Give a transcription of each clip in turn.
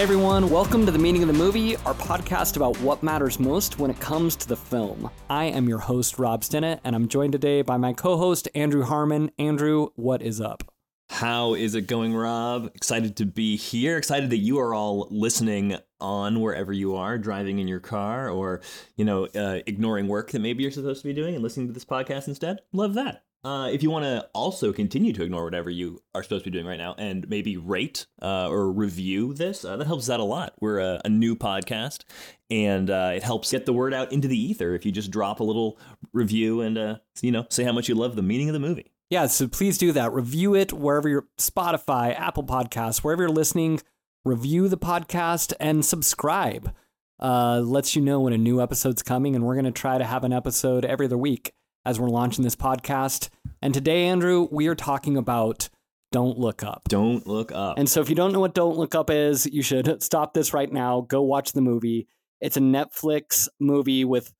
Hey everyone, welcome to The Meaning of the Movie, our podcast about what matters most when it comes to the film. I am your host, Rob Stinnett, and I'm joined today by my co host, Andrew Harmon. Andrew, what is up? How is it going, Rob? Excited to be here. Excited that you are all listening on wherever you are, driving in your car, or you know, uh, ignoring work that maybe you're supposed to be doing and listening to this podcast instead. Love that. Uh, if you want to also continue to ignore whatever you are supposed to be doing right now and maybe rate uh, or review this, uh, that helps out a lot. We're a, a new podcast and uh, it helps get the word out into the ether if you just drop a little review and, uh, you know, say how much you love the meaning of the movie. Yeah, so please do that. Review it wherever you're Spotify, Apple Podcasts, wherever you're listening. Review the podcast and subscribe. Uh, lets you know when a new episode's coming, and we're going to try to have an episode every other week as we're launching this podcast. And today, Andrew, we are talking about Don't Look Up. Don't look up. And so if you don't know what Don't Look Up is, you should stop this right now. Go watch the movie. It's a Netflix movie with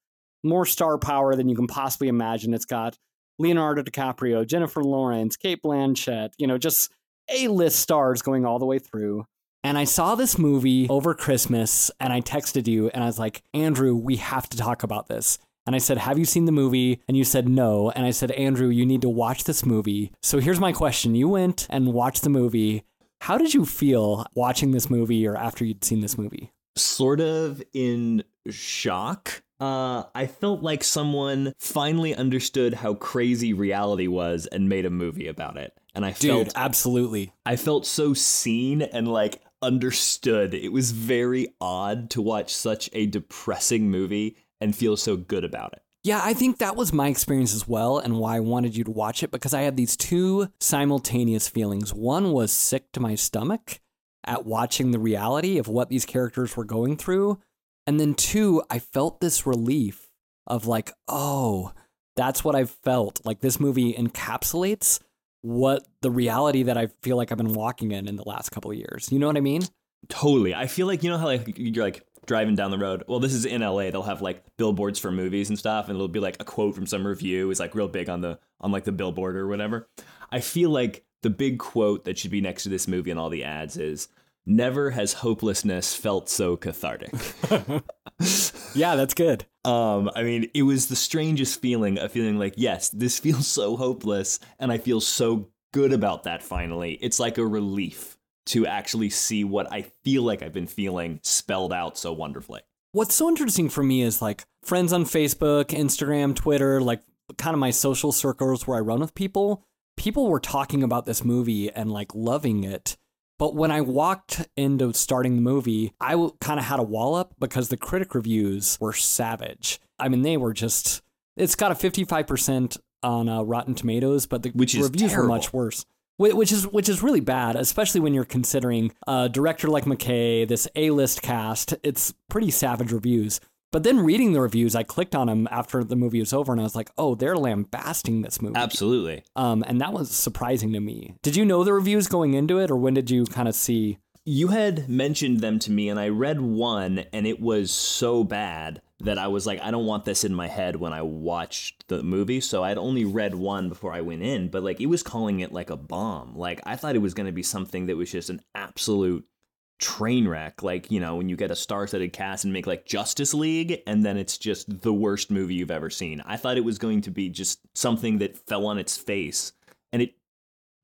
more star power than you can possibly imagine. It's got Leonardo DiCaprio, Jennifer Lawrence, Cate Blanchett, you know, just A list stars going all the way through. And I saw this movie over Christmas and I texted you and I was like, Andrew, we have to talk about this. And I said, Have you seen the movie? And you said no. And I said, Andrew, you need to watch this movie. So here's my question You went and watched the movie. How did you feel watching this movie or after you'd seen this movie? Sort of in shock. Uh, I felt like someone finally understood how crazy reality was and made a movie about it. And I Dude, felt absolutely. I felt so seen and like understood. It was very odd to watch such a depressing movie and feel so good about it. Yeah, I think that was my experience as well, and why I wanted you to watch it because I had these two simultaneous feelings. One was sick to my stomach at watching the reality of what these characters were going through. And then two, I felt this relief of like, oh, that's what I've felt. Like this movie encapsulates what the reality that I feel like I've been walking in in the last couple of years. You know what I mean? Totally. I feel like you know how like you're like driving down the road. Well, this is in LA. They'll have like billboards for movies and stuff, and it'll be like a quote from some review is like real big on the on like the billboard or whatever. I feel like the big quote that should be next to this movie and all the ads is never has hopelessness felt so cathartic. yeah, that's good. Um, I mean, it was the strangest feeling of feeling like, yes, this feels so hopeless, and I feel so good about that finally. It's like a relief to actually see what I feel like I've been feeling spelled out so wonderfully. What's so interesting for me is like friends on Facebook, Instagram, Twitter, like kind of my social circles where I run with people. People were talking about this movie and like loving it. But when I walked into starting the movie, I kind of had a wall up because the critic reviews were savage. I mean, they were just, it's got a 55% on uh, Rotten Tomatoes, but the Which reviews were much worse which is which is really bad, especially when you're considering a director like McKay, this A-list cast. It's pretty savage reviews. But then reading the reviews, I clicked on them after the movie was over, and I was like, "Oh, they're lambasting this movie." Absolutely. Um, and that was surprising to me. Did you know the reviews going into it, or when did you kind of see? You had mentioned them to me, and I read one, and it was so bad that I was like, I don't want this in my head when I watched the movie. So I'd only read one before I went in, but like it was calling it like a bomb. Like I thought it was going to be something that was just an absolute train wreck. Like, you know, when you get a star studded cast and make like Justice League, and then it's just the worst movie you've ever seen. I thought it was going to be just something that fell on its face, and it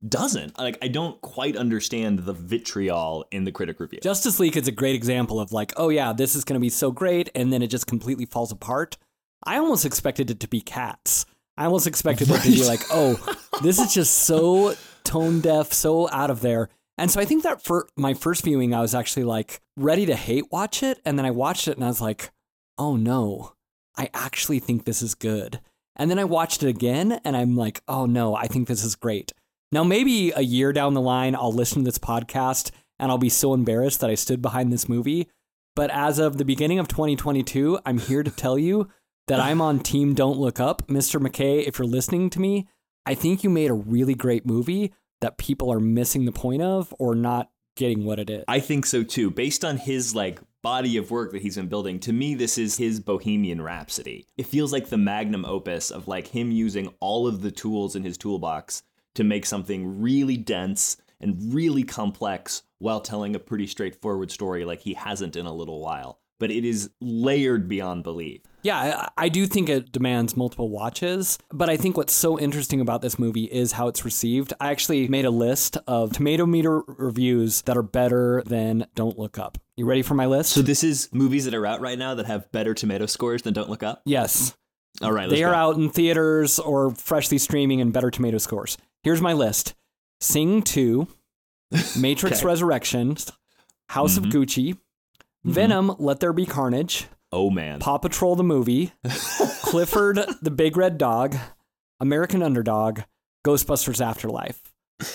doesn't. Like, I don't quite understand the vitriol in the critic review. Justice League is a great example of like, oh yeah, this is going to be so great, and then it just completely falls apart. I almost expected it to be Cats. I almost expected right. it to be like, oh, this is just so tone deaf, so out of there. And so I think that for my first viewing, I was actually like ready to hate watch it. And then I watched it and I was like, oh no, I actually think this is good. And then I watched it again and I'm like, oh no, I think this is great. Now, maybe a year down the line, I'll listen to this podcast and I'll be so embarrassed that I stood behind this movie. But as of the beginning of 2022, I'm here to tell you that I'm on Team Don't Look Up. Mr. McKay, if you're listening to me, I think you made a really great movie that people are missing the point of or not getting what it is. I think so too. Based on his like body of work that he's been building, to me this is his Bohemian Rhapsody. It feels like the magnum opus of like him using all of the tools in his toolbox to make something really dense and really complex while telling a pretty straightforward story like he hasn't in a little while. But it is layered beyond belief. Yeah, I, I do think it demands multiple watches, but I think what's so interesting about this movie is how it's received. I actually made a list of tomato meter reviews that are better than Don't Look Up. You ready for my list? So this is movies that are out right now that have better tomato scores than Don't Look Up? yes. All right, They are go. out in theaters or freshly streaming and better tomato scores. Here's my list Sing 2, Matrix Okay. Resurrections, House Mhm. of Gucci, Venom, Let There Be Carnage, Oh man. Paw Patrol the movie, Clifford the Big Red Dog, American Underdog, Ghostbusters Afterlife.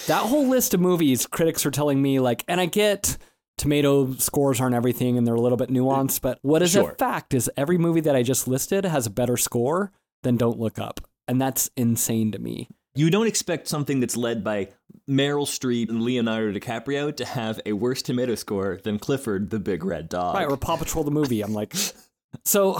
That whole list of movies, critics are telling me, like, and I get tomato scores aren't everything and they're a little bit nuanced, but what is Sure. a fact is every movie that I just listed has a better score than Don't Look Up. And that's insane to me. You don't expect something that's led by Meryl Streep and Leonardo DiCaprio to have a worse tomato score than Clifford the Big Red Dog. Right, or Paw Patrol the movie. I'm like, so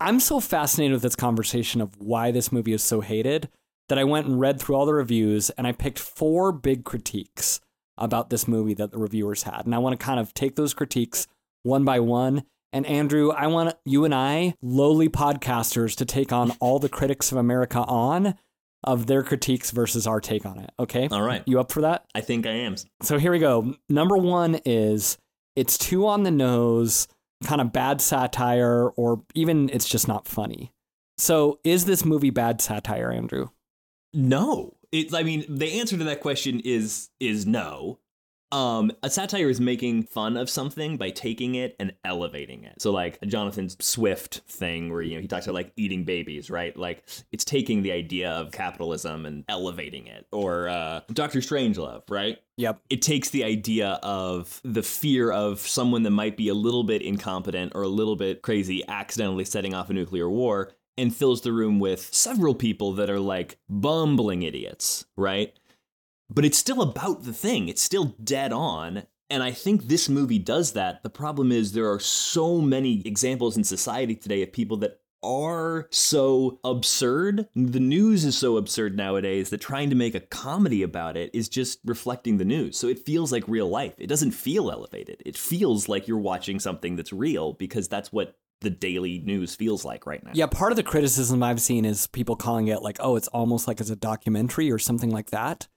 I'm so fascinated with this conversation of why this movie is so hated that I went and read through all the reviews and I picked four big critiques about this movie that the reviewers had. And I want to kind of take those critiques one by one. And Andrew, I want you and I, lowly podcasters, to take on all the critics of America on of their critiques versus our take on it. Okay? All right. You up for that? I think I am. So here we go. Number one is it's too on the nose, kind of bad satire, or even it's just not funny. So is this movie bad satire, Andrew? No. It, I mean, the answer to that question is is no. Um, a satire is making fun of something by taking it and elevating it. So, like a Jonathan Swift thing, where you know he talks about like eating babies, right? Like it's taking the idea of capitalism and elevating it. Or uh, Doctor Strangelove, right? Yep. it takes the idea of the fear of someone that might be a little bit incompetent or a little bit crazy accidentally setting off a nuclear war and fills the room with several people that are like bumbling idiots, right? But it's still about the thing, it's still dead on. And I think this movie does that. The problem is there are so many examples in society today of people that are so absurd. The news is so absurd nowadays that trying to make a comedy about it is just reflecting the news. So it feels like real life. It doesn't feel elevated. It feels like you're watching something that's real because that's what the daily news feels like right now. Yeah, part of the criticism I've seen is people calling it like, oh, it's almost like it's a documentary or something like that.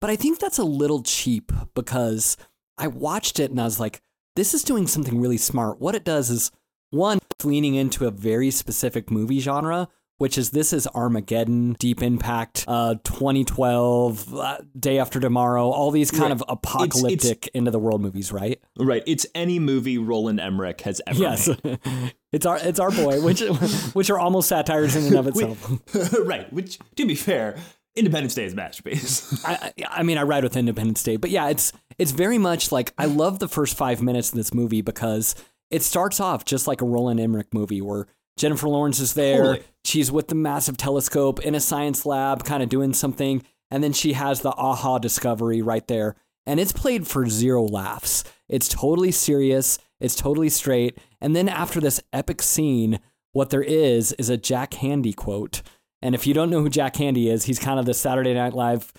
But I think that's a little cheap because I watched it and I was like, this is doing something really smart. What it does is one, it's leaning into a very specific movie genre, which is this is Armageddon, Deep Impact, uh, 2012, uh, Day After Tomorrow, all these kind Right. of apocalyptic end of the world movies, right? Right. It's any movie Roland Emmerich has ever Yes, made. it's our it's our boy, which which are almost satires in and of itself. right. Which, to be fair, Independence Day is a masterpiece. I, I mean, I ride with Independence Day, but yeah, it's it's very much like I love the first five minutes of this movie because it starts off just like a Roland Emmerich movie where Jennifer Lawrence is there, Totally. she's with the massive telescope in a science lab, kind of doing something, and then she has the aha discovery right there, and it's played for zero laughs. It's totally serious, it's totally straight, and then after this epic scene, what there is is a Jack Handey quote. And if you don't know who Jack Handey is, he's kind of the Saturday Night Live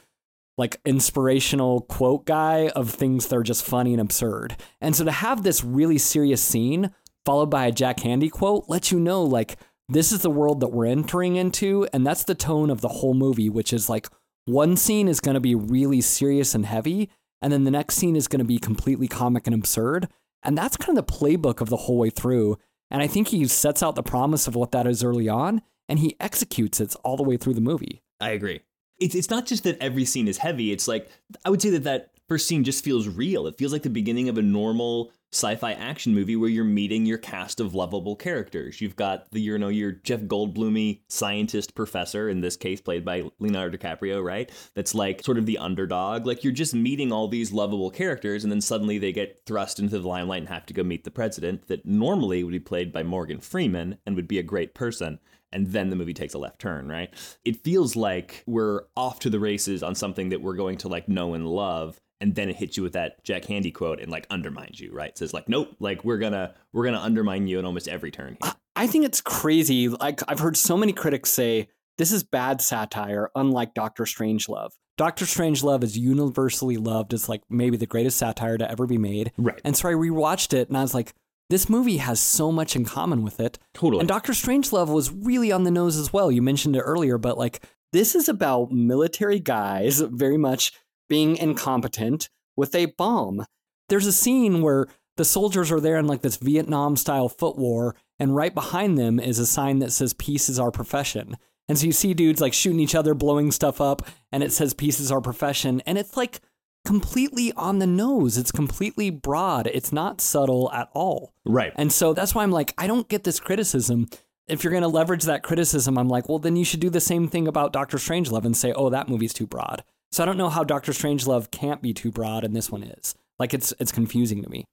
like inspirational quote guy of things that are just funny and absurd. And so to have this really serious scene followed by a Jack Handey quote lets you know like this is the world that we're entering into and that's the tone of the whole movie which is like one scene is going to be really serious and heavy and then the next scene is going to be completely comic and absurd and that's kind of the playbook of the whole way through and I think he sets out the promise of what that is early on and he executes it all the way through the movie. I agree. It's it's not just that every scene is heavy. It's like I would say that that first scene just feels real. It feels like the beginning of a normal sci-fi action movie where you're meeting your cast of lovable characters. You've got the you know your Jeff Goldblumy scientist professor in this case played by Leonardo DiCaprio, right? That's like sort of the underdog. Like you're just meeting all these lovable characters and then suddenly they get thrust into the limelight and have to go meet the president that normally would be played by Morgan Freeman and would be a great person and then the movie takes a left turn, right? It feels like we're off to the races on something that we're going to like know and love, and then it hits you with that Jack Handey quote and like undermines you, right? It says like, nope, like we're gonna we're gonna undermine you at almost every turn here. I think it's crazy. Like I've heard so many critics say this is bad satire, unlike Doctor Strangelove. Doctor Strangelove is universally loved as like maybe the greatest satire to ever be made. Right. And so I rewatched it and I was like, this movie has so much in common with it. Totally. And Doctor Strangelove was really on the nose as well. You mentioned it earlier, but like this is about military guys very much being incompetent with a bomb. There's a scene where the soldiers are there in like this Vietnam style foot war, and right behind them is a sign that says peace is our profession. And so you see dudes like shooting each other, blowing stuff up, and it says peace is our profession. And it's like completely on the nose. It's completely broad. It's not subtle at all. right. And so that's why I'm like, I don't get this criticism. If you're going to leverage that criticism, I'm like, well, then you should do the same thing about Doctor Strangelove and say, oh, that movie's too broad. So I don't know how Doctor Strangelove can't be too broad and this one is. Like it's it's confusing to me.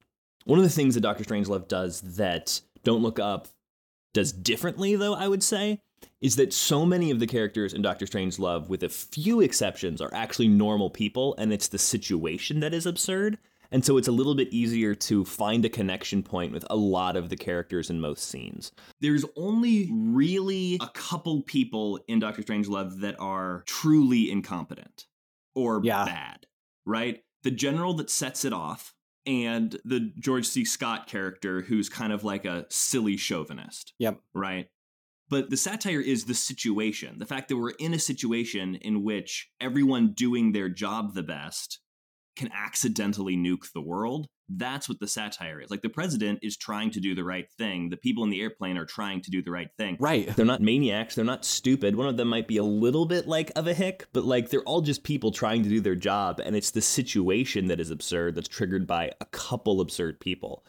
One of the things that Doctor Strangelove does that Don't Look Up does differently, though, I would say, is that so many of the characters in Doctor Strangelove, with a few exceptions, are actually normal people, and it's the situation that is absurd. And so it's a little bit easier to find a connection point with a lot of the characters in most scenes. There's only really a couple people in Doctor Strangelove that are truly incompetent or Yeah. bad, right? The general that sets it off and the George C. Scott character who's kind of like a silly chauvinist, Yep. right? But the satire is the situation. The fact that we're in a situation in which everyone doing their job the best can accidentally nuke the world. That's what the satire is. Like the president is trying to do the right thing. The people in the airplane are trying to do the right thing. Right. They're not maniacs, they're not stupid. One of them might be a little bit like of a hick, but like they're all just people trying to do their job, and it's the situation that is absurd that's triggered by a couple absurd people.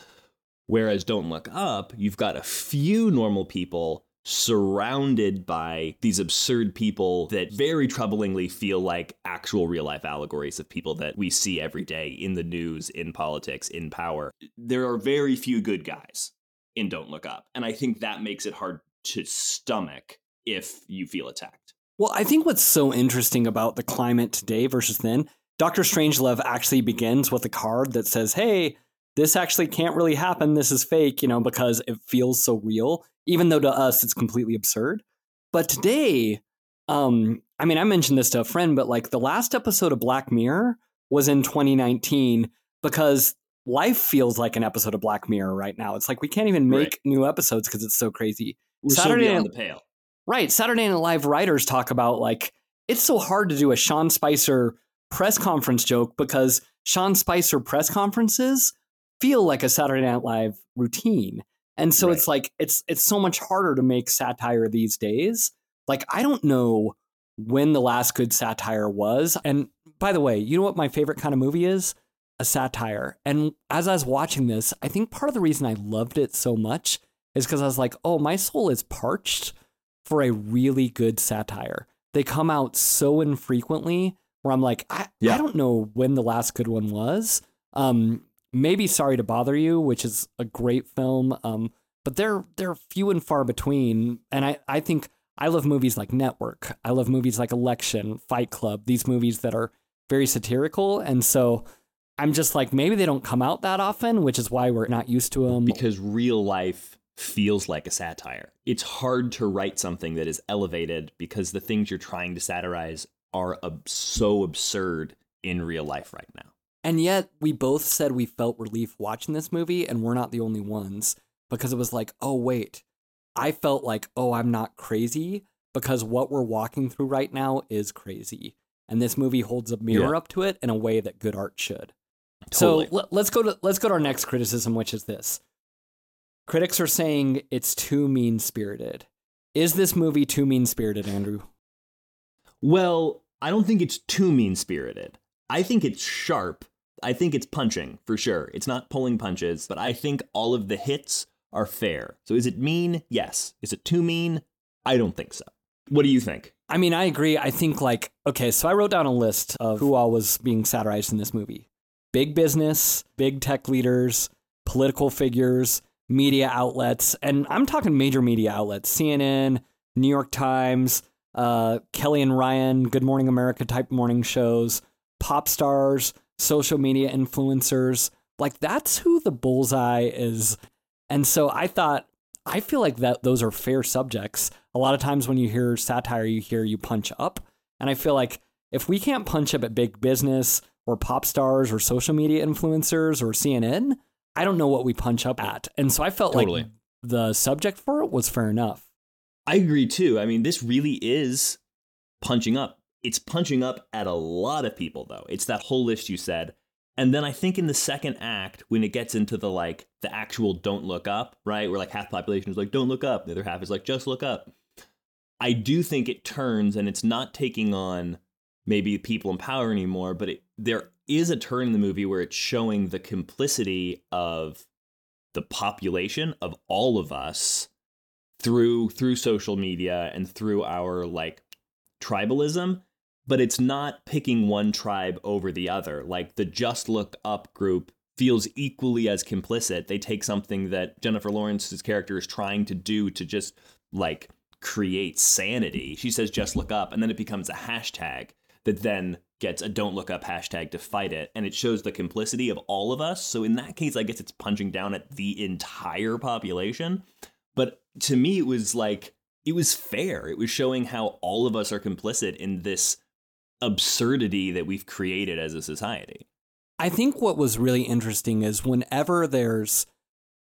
Whereas Don't Look Up, you've got a few normal people surrounded by these absurd people that very troublingly feel like actual real life allegories of people that we see every day in the news, in politics, in power. There are very few good guys in Don't Look Up. And I think that makes it hard to stomach if you feel attacked. Well, I think what's so interesting about the climate today versus then, Doctor Strangelove actually begins with a card that says, "Hey, this actually can't really happen. This is fake," you know, because it feels so real, even though to us it's completely absurd. But today, um, I mean, I mentioned this to a friend, but like the last episode of Black Mirror was in 2019 because life feels like an episode of Black Mirror right now. It's like we can't even make Right. new episodes because it's so crazy. We're Saturday so beyond Night- the pale. Right. Saturday Night Live writers talk about like it's so hard to do a Sean Spicer press conference joke because Sean Spicer press conferences feel like a Saturday Night Live routine. And so Right. it's like it's it's so much harder to make satire these days. Like I don't know when the last good satire was. And by the way, you know what my favorite kind of movie is? A satire. And as I was watching this, I think part of the reason I loved it so much is because I was like, oh, my soul is parched for a really good satire. They come out so infrequently where I'm like, I, I don't know when the last good one was. Um, maybe Sorry to Bother You, which is a great film. Um, but they're they're few and far between. And I, I think I love movies like Network. I love movies like Election, Fight Club, these movies that are very satirical. And so I'm just like, maybe they don't come out that often, which is why we're not used to them. because real life feels like a satire. It's hard to write something that is elevated because the things you're trying to satirize are ab- so absurd in real life right now. And yet, we both said we felt relief watching this movie, and we're not the only ones because it was like, oh, wait, I felt like, oh, I'm not crazy because what we're walking through right now is crazy. And this movie holds a mirror Yeah. up to it in a way that good art should. Totally. So let, let's go to let's go to our next criticism, which is this: critics are saying it's too mean spirited. Is this movie too mean spirited, Andrew? Well, I don't think it's too mean spirited. I think it's sharp. I think it's punching for sure. It's not pulling punches, but I think all of the hits are fair. So is it mean? Yes. Is it too mean? I don't think so. What do you think? I mean, I agree. I think like okay, so I wrote down a list of who all was being satirized in this movie: big business, big tech leaders, political figures, media outlets, and I'm talking major media outlets: CNN, New York Times, uh, Kelly and Ryan, Good Morning America type morning shows, pop stars, social media influencers. Like that's who the bullseye is. And so I thought I feel like that those are fair subjects. A lot of times when you hear satire, you hear you punch up. And I feel like if we can't punch up at big business or pop stars or social media influencers or CNN, I don't know what we punch up at. And so I felt Totally. like the subject for it was fair enough. I agree too. I mean, this really is punching up. It's punching up at a lot of people, though. It's that whole list you said. And then I think in the second act, when it gets into the like the actual don't look up, right? Where like half the population is like, don't look up. The other half is like, just look up. I do think it turns and it's not taking on maybe people in power anymore, but it, there is a turn in the movie where it's showing the complicity of the population of all of us through through social media and through our like tribalism but it's not picking one tribe over the other. Like the just look up group feels equally as complicit. They take something that jennifer lawrence's character is trying to do to just like create sanity. She says just look up and then it becomes a hashtag that then gets a don't look up hashtag to fight it. And it shows the complicity of all of us. So in that case i guess it's punching down at the entire population. But to me it was like it was fair. It was showing how all of us are complicit in this absurdity that we've created as a society I think what was really interesting is whenever there's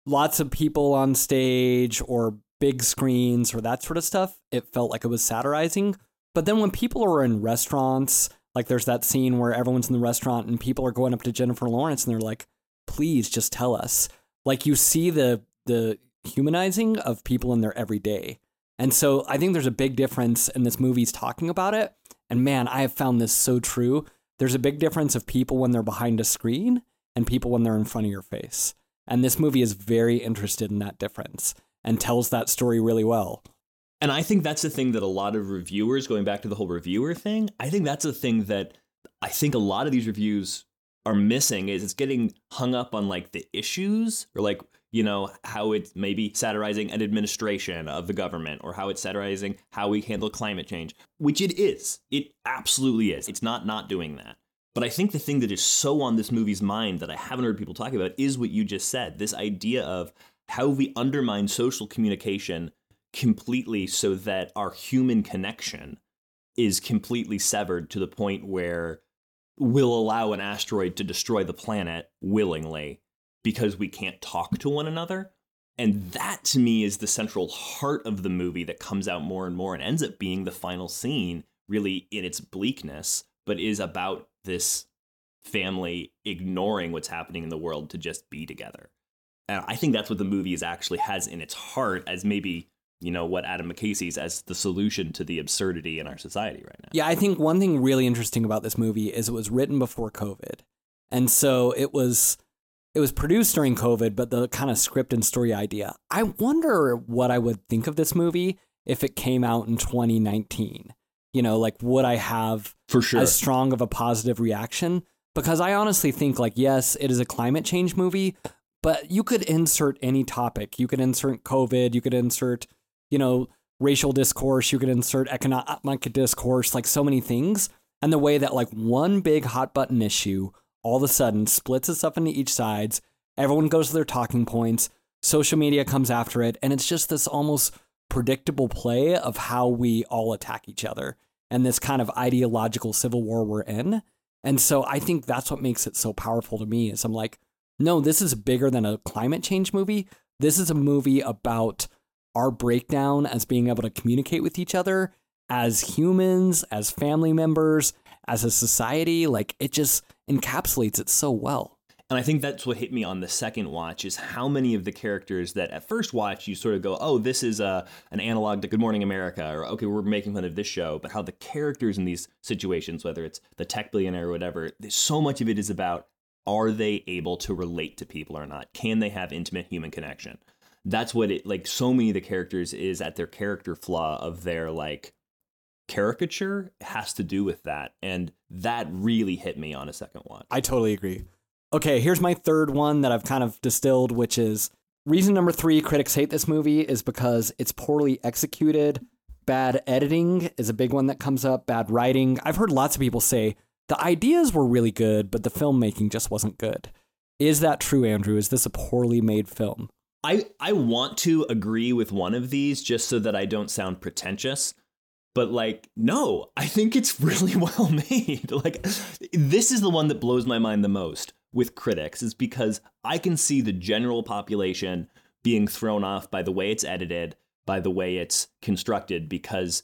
lots of people on stage or big screens or that sort of stuff, it felt like it was satirizing. But then when people are in restaurants, like there's that scene where everyone's in the restaurant and people are going up to Jennifer Lawrence and they're like, "Please just tell us." Like you see the the humanizing of people in their everyday. And so I think there's a big difference and this movie's talking about it. And man, I have found this so true. There's a big difference of people when they're behind a screen and people when they're in front of your face. And this movie is very interested in that difference and tells that story really well. And I think that's the thing that a lot of reviewers, going back to the whole reviewer thing, I think that's the thing that I think a lot of these reviews are missing is it's getting hung up on like the issues or like, you know, how it's maybe satirizing an administration of the government or how it's satirizing how we handle climate change, which it is. It absolutely is. It's not not doing that. But I think the thing that is so on this movie's mind that I haven't heard people talking about is what you just said this idea of how we undermine social communication completely so that our human connection is completely severed to the point where we'll allow an asteroid to destroy the planet willingly because we can't talk to one another. And that to me is the central heart of the movie that comes out more and more and ends up being the final scene, really in its bleakness, but is about this family ignoring what's happening in the world to just be together. And I think that's what the movie is actually has in its heart as maybe, you know, what Adam McKay as the solution to the absurdity in our society right now. Yeah, I think one thing really interesting about this movie is it was written before COVID. And so it was it was produced during COVID, but the kind of script and story idea. I wonder what I would think of this movie if it came out in 2019. You know, like would I have For sure. as strong of a positive reaction? Because I honestly think like yes, it is a climate change movie, but you could insert any topic. You could insert COVID, you could insert, you know, racial discourse, you could insert economic discourse, like so many things. And the way that like one big hot button issue all of a sudden splits us up into each sides, everyone goes to their talking points, social media comes after it, and it's just this almost predictable play of how we all attack each other and this kind of ideological civil war we're in. And so I think that's what makes it so powerful to me is I'm like, no, this is bigger than a climate change movie. This is a movie about our breakdown as being able to communicate with each other as humans, as family members, as a society. Like it just encapsulates it so well. And I think that's what hit me on the second watch is how many of the characters that at first watch you sort of go, oh, this is a, an analog to Good Morning America, or okay, we're making fun of this show, but how the characters in these situations, whether it's the tech billionaire or whatever, so much of it is about are they able to relate to people or not? Can they have intimate human connection? That's what it like so many of the characters is at their character flaw of their like caricature has to do with that. And that really hit me on a second watch. I totally agree. Okay, here's my third one that I've kind of distilled, which is reason number three critics hate this movie is because it's poorly executed. Bad editing is a big one that comes up, bad writing. I've heard lots of people say the ideas were really good, but the filmmaking just wasn't good. Is that true, Andrew? Is this a poorly made film? I I want to agree with one of these just so that I don't sound pretentious. But like, no, I think it's really well made. like this is the one that blows my mind the most with critics is because I can see the general population being thrown off by the way it's edited, by the way it's constructed because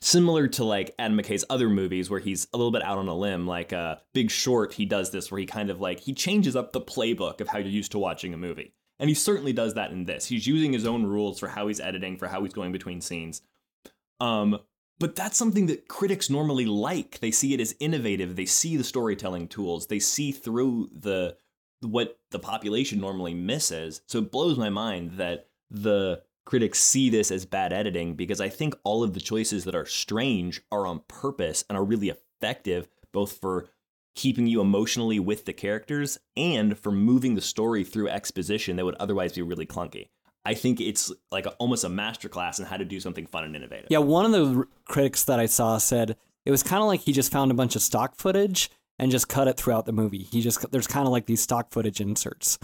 similar to like Adam McKay's other movies where he's a little bit out on a limb, like uh, Big Short, he does this where he kind of like he changes up the playbook of how you're used to watching a movie. And he certainly does that in this. He's using his own rules for how he's editing, for how he's going between scenes. Um, but that's something that critics normally like. They see it as innovative. They see the storytelling tools. They see through the what the population normally misses. So it blows my mind that the critics see this as bad editing because I think all of the choices that are strange are on purpose and are really effective both for keeping you emotionally with the characters and for moving the story through exposition that would otherwise be really clunky. I think it's like a, almost a masterclass in how to do something fun and innovative. Yeah, one of the r- critics that I saw said it was kind of like he just found a bunch of stock footage and just cut it throughout the movie. He just there's kind of like these stock footage inserts,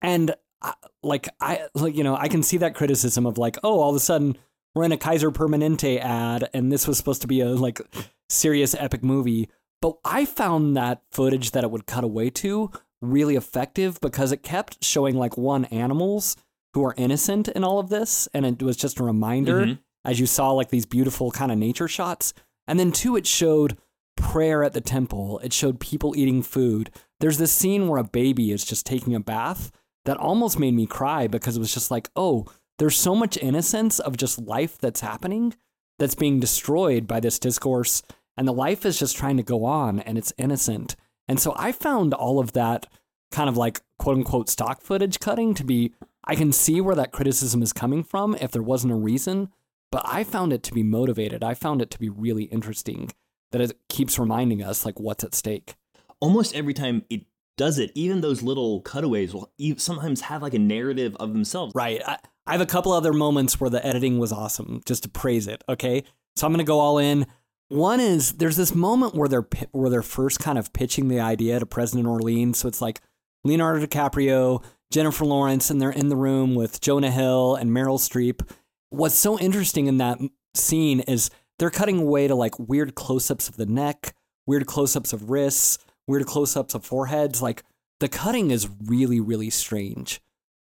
and I, like I like you know I can see that criticism of like oh all of a sudden we're in a Kaiser Permanente ad and this was supposed to be a like serious epic movie, but I found that footage that it would cut away to really effective because it kept showing like one animals who are innocent in all of this and it was just a reminder Mhm. as you saw like these beautiful kind of nature shots. And then two it showed prayer at the temple. It showed people eating food. There's this scene where a baby is just taking a bath that almost made me cry because it was just like oh there's so much innocence of just life that's happening that's being destroyed by this discourse and the life is just trying to go on and it's innocent. And so i found all of that kind of like quote unquote stock footage cutting to be I can see where that criticism is coming from if there wasn't a reason, but I found it to be motivated. I found it to be really interesting that it keeps reminding us like what's at stake. Almost every time it does it, even those little cutaways will sometimes have like a narrative of themselves. Right. I, I have a couple other moments where the editing was awesome, just to praise it. Okay. So I'm going to go all in. One is there's this moment where they're where they're first kind of pitching the idea to President Orleans. So it's like Leonardo DiCaprio, Jennifer Lawrence, and they're in the room with Jonah Hill and Meryl Streep. What's so interesting in that scene is they're cutting away to like weird close-ups of the neck, weird close-ups of wrists, weird close-ups of foreheads. Like the cutting is really, really strange.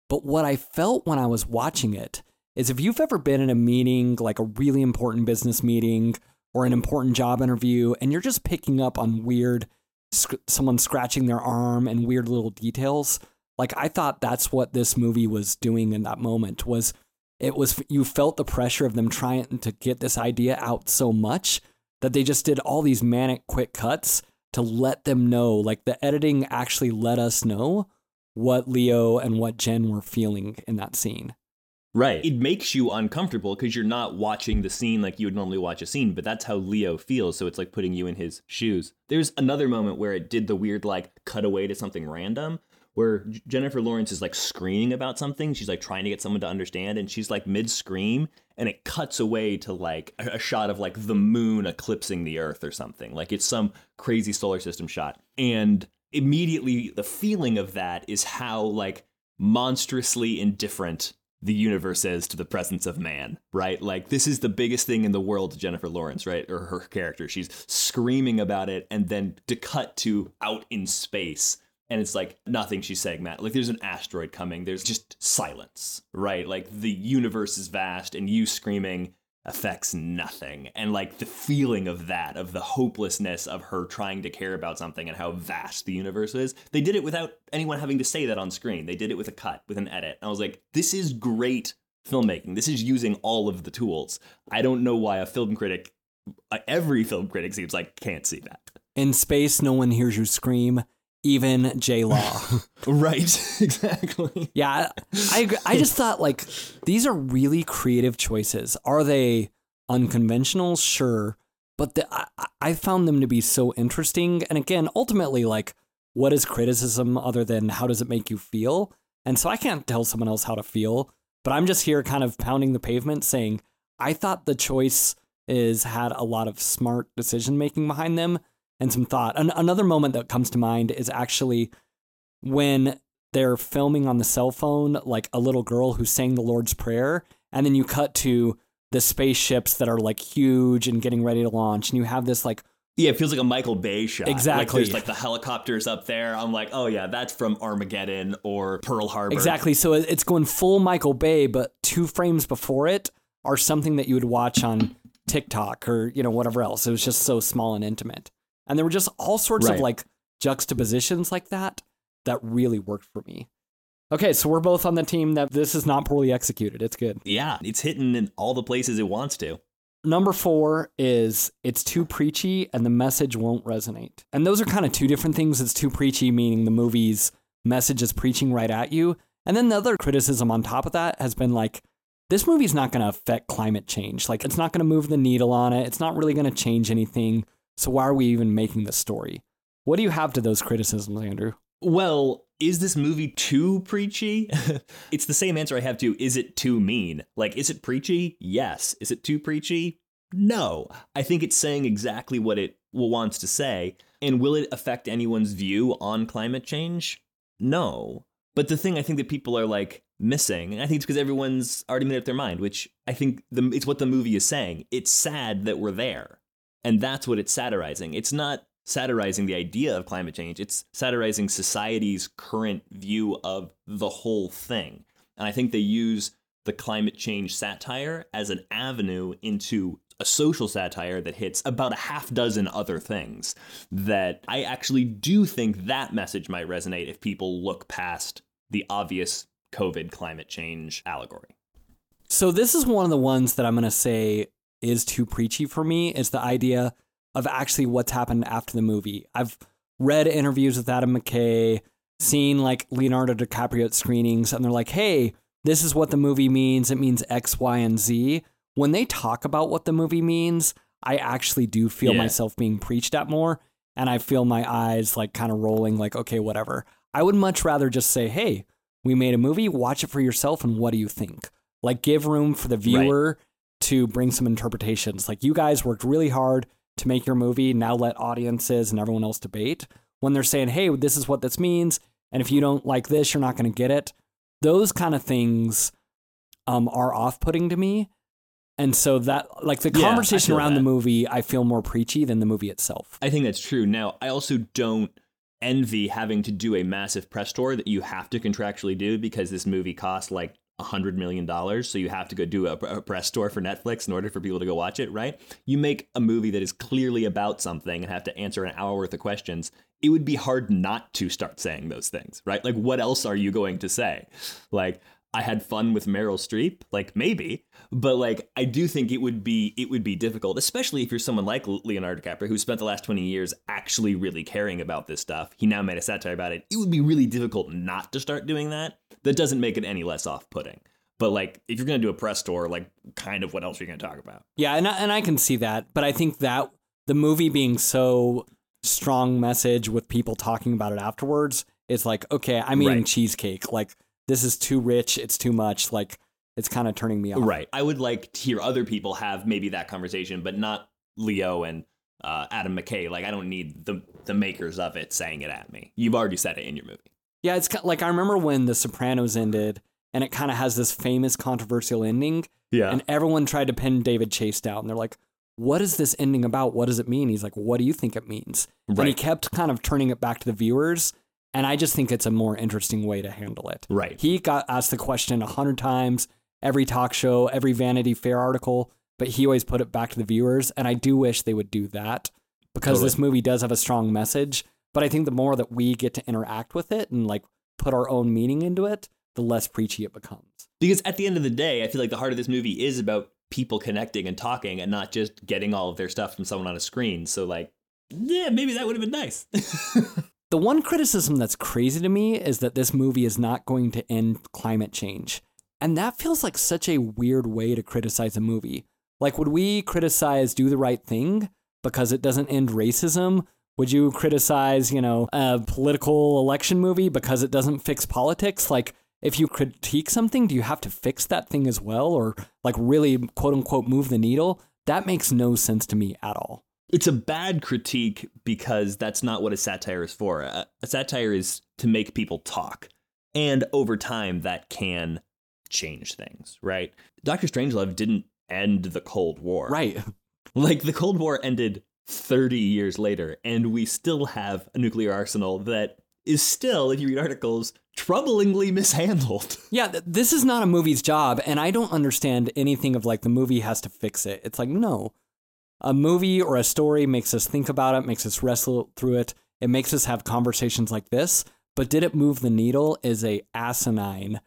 But what I felt when I was watching it is if you've ever been in a meeting, like a really important business meeting or an important job interview, and you're just picking up on weird, someone scratching their arm and weird little details, like I thought that's what this movie was doing in that moment was it was you felt the pressure of them trying to get this idea out so much that they just did all these manic quick cuts to let them know like the editing actually let us know what Leo and what Jen were feeling in that scene. Right. It makes you uncomfortable because you're not watching the scene like you would normally watch a scene, but that's how Leo feels. So it's like putting you in his shoes. There's another moment where it did the weird, like, cut away to something random where Jennifer Lawrence is like screaming about something. She's like trying to get someone to understand, and she's like mid scream, and it cuts away to like a, shot of like the moon eclipsing the earth or something. Like it's some crazy solar system shot. And immediately the feeling of that is how like monstrously indifferent the universe is to the presence of man, right? Like this is the biggest thing in the world to Jennifer Lawrence, right? Or her character. She's screaming about it and then to cut to out in space and it's like nothing she's saying matt like there's an asteroid coming. There's just silence right? Like the universe is vast and you screaming affects nothing. And like the feeling of that of the hopelessness of her trying to care about something and how vast the universe is they did it without anyone having to say that on screen. They did it with a cut with an edit. I was like this is great filmmaking. This is using all of the tools. I don't know why a film critic uh, every film critic seems like can't see that. In space, no one hears you scream, even J Law. right exactly yeah, I. I just thought like these are really creative choices. Are they unconventional? Sure, but the, I, I found them to be so interesting. And again, ultimately, like, what is criticism other than how does it make you feel? And so I can't tell someone else how to feel, but I'm just here kind of pounding the pavement saying, I thought the choice is had a lot of smart decision making behind them and some thought. An- another moment that comes to mind is actually when they're filming on the cell phone like a little girl who sang the Lord's Prayer, and then you cut to the spaceships that are like huge and getting ready to launch, and you have this like Yeah, it feels like a Michael Bay shot. Like Exactly. there's like the helicopters up there. I'm like, oh yeah, that's from Armageddon or Pearl Harbor. exactly. So it's going full Michael Bay, but two frames before it are something that you would watch on TikTok or you know whatever else. It was just so small and intimate, and there were just all sorts of like juxtapositions like that that really worked for me. Okay, so we're both on the team that this is not poorly executed. It's good. Yeah, it's hitting in all the places it wants to. Number four is it's too preachy and the message won't resonate. And those are kind of two different things. It's too preachy, meaning the movie's message is preaching right at you. And then the other criticism on top of that has been like, this movie's not going to affect climate change. Like, it's not going to move the needle on it. It's not really going to change anything. So, why are we even making this story? What do you have to those criticisms, Andrew? Well, is this movie too preachy? it's the same answer I have to is it too mean? Like, is it preachy? Yes. Is it too preachy? No. I think it's saying exactly what it wants to say. And will it affect anyone's view on climate change? No. But the thing I think that people are like missing, and I think it's because everyone's already made up their mind, which I think the, it's what the movie is saying. It's sad that we're there. And that's what it's satirizing. It's not satirizing the idea of climate change, it's satirizing society's current view of the whole thing. And I think they use the climate change satire as an avenue into a social satire that hits about a half dozen other things that I actually do think that message might resonate if people look past the obvious COVID climate change allegory. So this is one of the ones that I'm going to say is too preachy for me is the idea of actually what's happened after the movie. I've read interviews with Adam McKay, seen like Leonardo DiCaprio at screenings and they're like, "Hey, this is what the movie means. It means X, Y, and Z." When they talk about what the movie means, I actually do feel Yeah. myself being preached at more and I feel my eyes like kind of rolling like, "Okay, whatever." I would much rather just say, "Hey, we made a movie, watch it for yourself and what do you think?" Like give room for the viewer to bring some interpretations. Like you guys worked really hard to make your movie. Now let audiences and everyone else debate. When they're saying, "Hey, this is what this means," and if you don't like this, you're not going to get it. Those kind of things um, are off-putting to me. And so that, like the Yeah, conversation around the movie, I feel more preachy than the movie itself. I think that's true. Now, I also don't envy having to do a massive press tour that you have to contractually do because this movie cost like a hundred million dollars. So you have to go do a, a press tour for Netflix in order for people to go watch it, right? You make a movie that is clearly about something and have to answer an hour worth of questions. It would be hard not to start saying those things, right? Like, what else are you going to say? Like, I had fun with Meryl Streep, like maybe, but like I do think it would be it would be difficult, especially if you're someone like Leonardo DiCaprio who spent the last 20 years actually really caring about this stuff. He now made a satire about it. It would be really difficult not to start doing that. That doesn't make it any less off-putting. But like if you're going to do a press tour, like kind of what else are you going to talk about? Yeah, and I, and I can see that, but I think that the movie being so strong message with people talking about it afterwards is like, okay, I'm eating Right. cheesecake. Like this is too rich. It's too much. Like it's kind of turning me off. Right. I would like to hear other people have maybe that conversation, but not Leo and uh, Adam McKay. Like I don't need the the makers of it saying it at me. You've already said it in your movie. Yeah, it's like I remember when The Sopranos ended, and it kind of has this famous controversial ending, Yeah. and everyone tried to pin David Chase down. And they're like, "What is this ending about? What does it mean?" He's like, "What do you think it means?" And he kept kind of turning it back to the viewers, and I just think it's a more interesting way to handle it. Right. He got asked the question a hundred times, every talk show, every Vanity Fair article, but he always put it back to the viewers. And I do wish they would do that because Totally. this movie does have a strong message. But I think the more that we get to interact with it and like put our own meaning into it, the less preachy it becomes. Because at the end of the day, I feel like the heart of this movie is about people connecting and talking and not just getting all of their stuff from someone on a screen. So like, yeah, maybe that would have been nice. The one criticism that's crazy to me is that this movie is not going to end climate change. And that feels like such a weird way to criticize a movie. Like, would we criticize Do the Right Thing because it doesn't end racism? Would you criticize, you know, a political election movie because it doesn't fix politics? Like, if you critique something, do you have to fix that thing as well or like really quote unquote move the needle? That makes no sense to me at all. It's a bad critique because that's not what a satire is for. A, a satire is to make people talk. And over time, that can change things, right? Doctor Strangelove didn't end the Cold War. Right. Like the Cold War ended 30 years later, and we still have a nuclear arsenal that is still, if you read articles, troublingly mishandled. Yeah, th- this is not a movie's job, and I don't understand anything of like the movie has to fix it. It's like, no. A movie or a story makes us think about it, makes us wrestle through it, it makes us have conversations like this. But did it move the needle is a asinine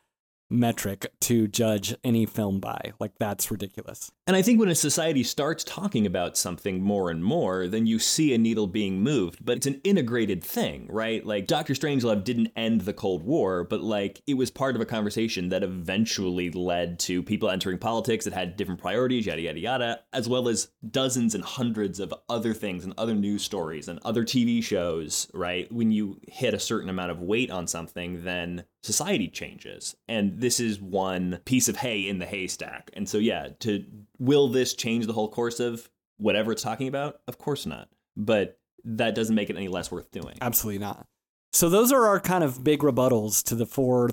metric to judge any film by. Like that's ridiculous. And I think when a society starts talking about something more and more, then you see a needle being moved. But it's an integrated thing, right? Like Doctor Strangelove didn't end the Cold War, but like it was part of a conversation that eventually led to people entering politics that had different priorities, yada yada yada, as well as dozens and hundreds of other things and other news stories and other TV shows, right? When you hit a certain amount of weight on something, then society changes. And this is one piece of hay in the haystack. And so, yeah, to will this change the whole course of whatever it's talking about? Of course not. But that doesn't make it any less worth doing. Absolutely not. So those are our kind of big rebuttals to the four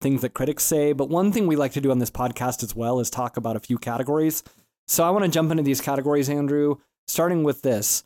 things that critics say. But one thing we like to do on this podcast as well is talk about a few categories. So I want to jump into these categories, Andrew, starting with this.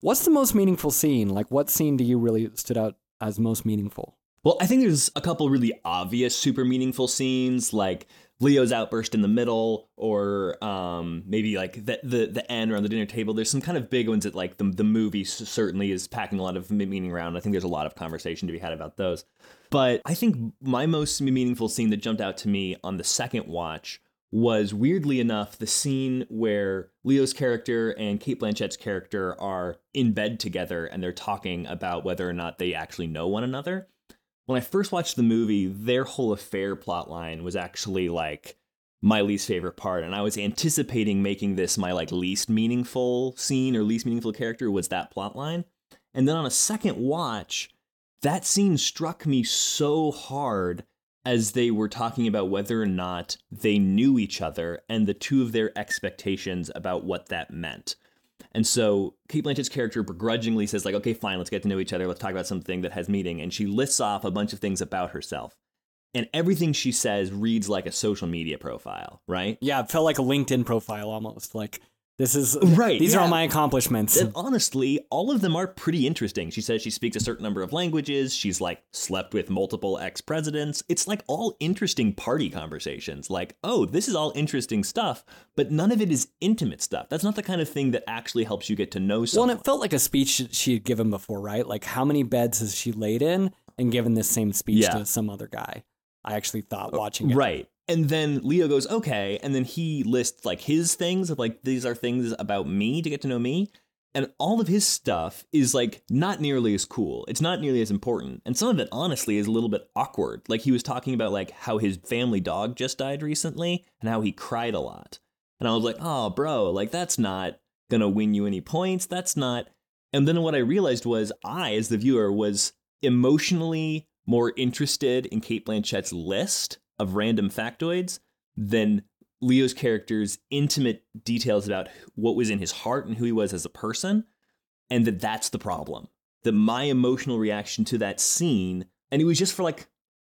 What's the most meaningful scene? Like, what scene do you really stood out as most meaningful? Well, I think there's a couple really obvious, super meaningful scenes, like Leo's outburst in the middle, or um, maybe like the, the the end around the dinner table. There's some kind of big ones that like the the movie certainly is packing a lot of meaning around. I think there's a lot of conversation to be had about those. But I think my most meaningful scene that jumped out to me on the second watch was weirdly enough the scene where Leo's character and Cate Blanchett's character are in bed together and they're talking about whether or not they actually know one another when I first watched the movie, their whole affair plotline was actually like my least favorite part, and I was anticipating making this my like least meaningful scene or least meaningful character was that plotline. And then on a second watch, that scene struck me so hard as they were talking about whether or not they knew each other and the two of their expectations about what that meant. And so Cate Blanchett's character begrudgingly says, like, okay, fine, let's get to know each other. Let's talk about something that has meaning. And she lists off a bunch of things about herself. And everything she says reads like a social media profile, right? Yeah, it felt like a LinkedIn profile almost. Like this is right. These yeah. are all my accomplishments. And honestly, all of them are pretty interesting. She says she speaks a certain number of languages. She's like slept with multiple ex presidents. It's like all interesting party conversations. Like, oh, this is all interesting stuff, but none of it is intimate stuff. That's not the kind of thing that actually helps you get to know someone. Well, and it felt like a speech she had given before, right? Like, how many beds has she laid in and given this same speech Yeah. to some other guy? I actually thought watching it. Right. And then Leo goes, okay. And then he lists like his things of like, these are things about me to get to know me. And all of his stuff is like not nearly as cool. It's not nearly as important. And some of it, honestly, is a little bit awkward. Like he was talking about like how his family dog just died recently and how he cried a lot. And I was like, oh, bro, like that's not gonna win you any points. That's not. And then what I realized was I, as the viewer, was emotionally more interested in Cate Blanchett's list of random factoids than Leo's character's intimate details about what was in his heart and who he was as a person, and that that's the problem. That my emotional reaction to that scene, and it was just for like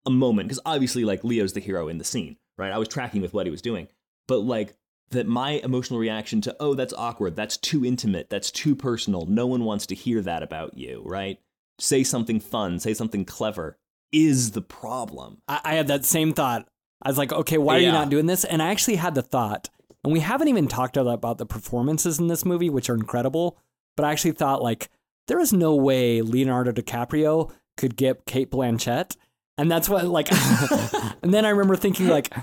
a moment, because obviously, like, Leo's the hero in the scene, right? I was tracking with what he was doing, but like, that my emotional reaction to, oh, that's awkward, that's too intimate, that's too personal, no one wants to hear that about you, right? Say something fun, say something clever, is the problem. I, I had that same thought. I was like, okay, why are you not doing this? And I actually had the thought, and we haven't even talked about the performances in this movie, which are incredible. But I actually thought, like, there is no way Leonardo DiCaprio could get Cate Blanchett. And that's what, like, and then I remember thinking, like,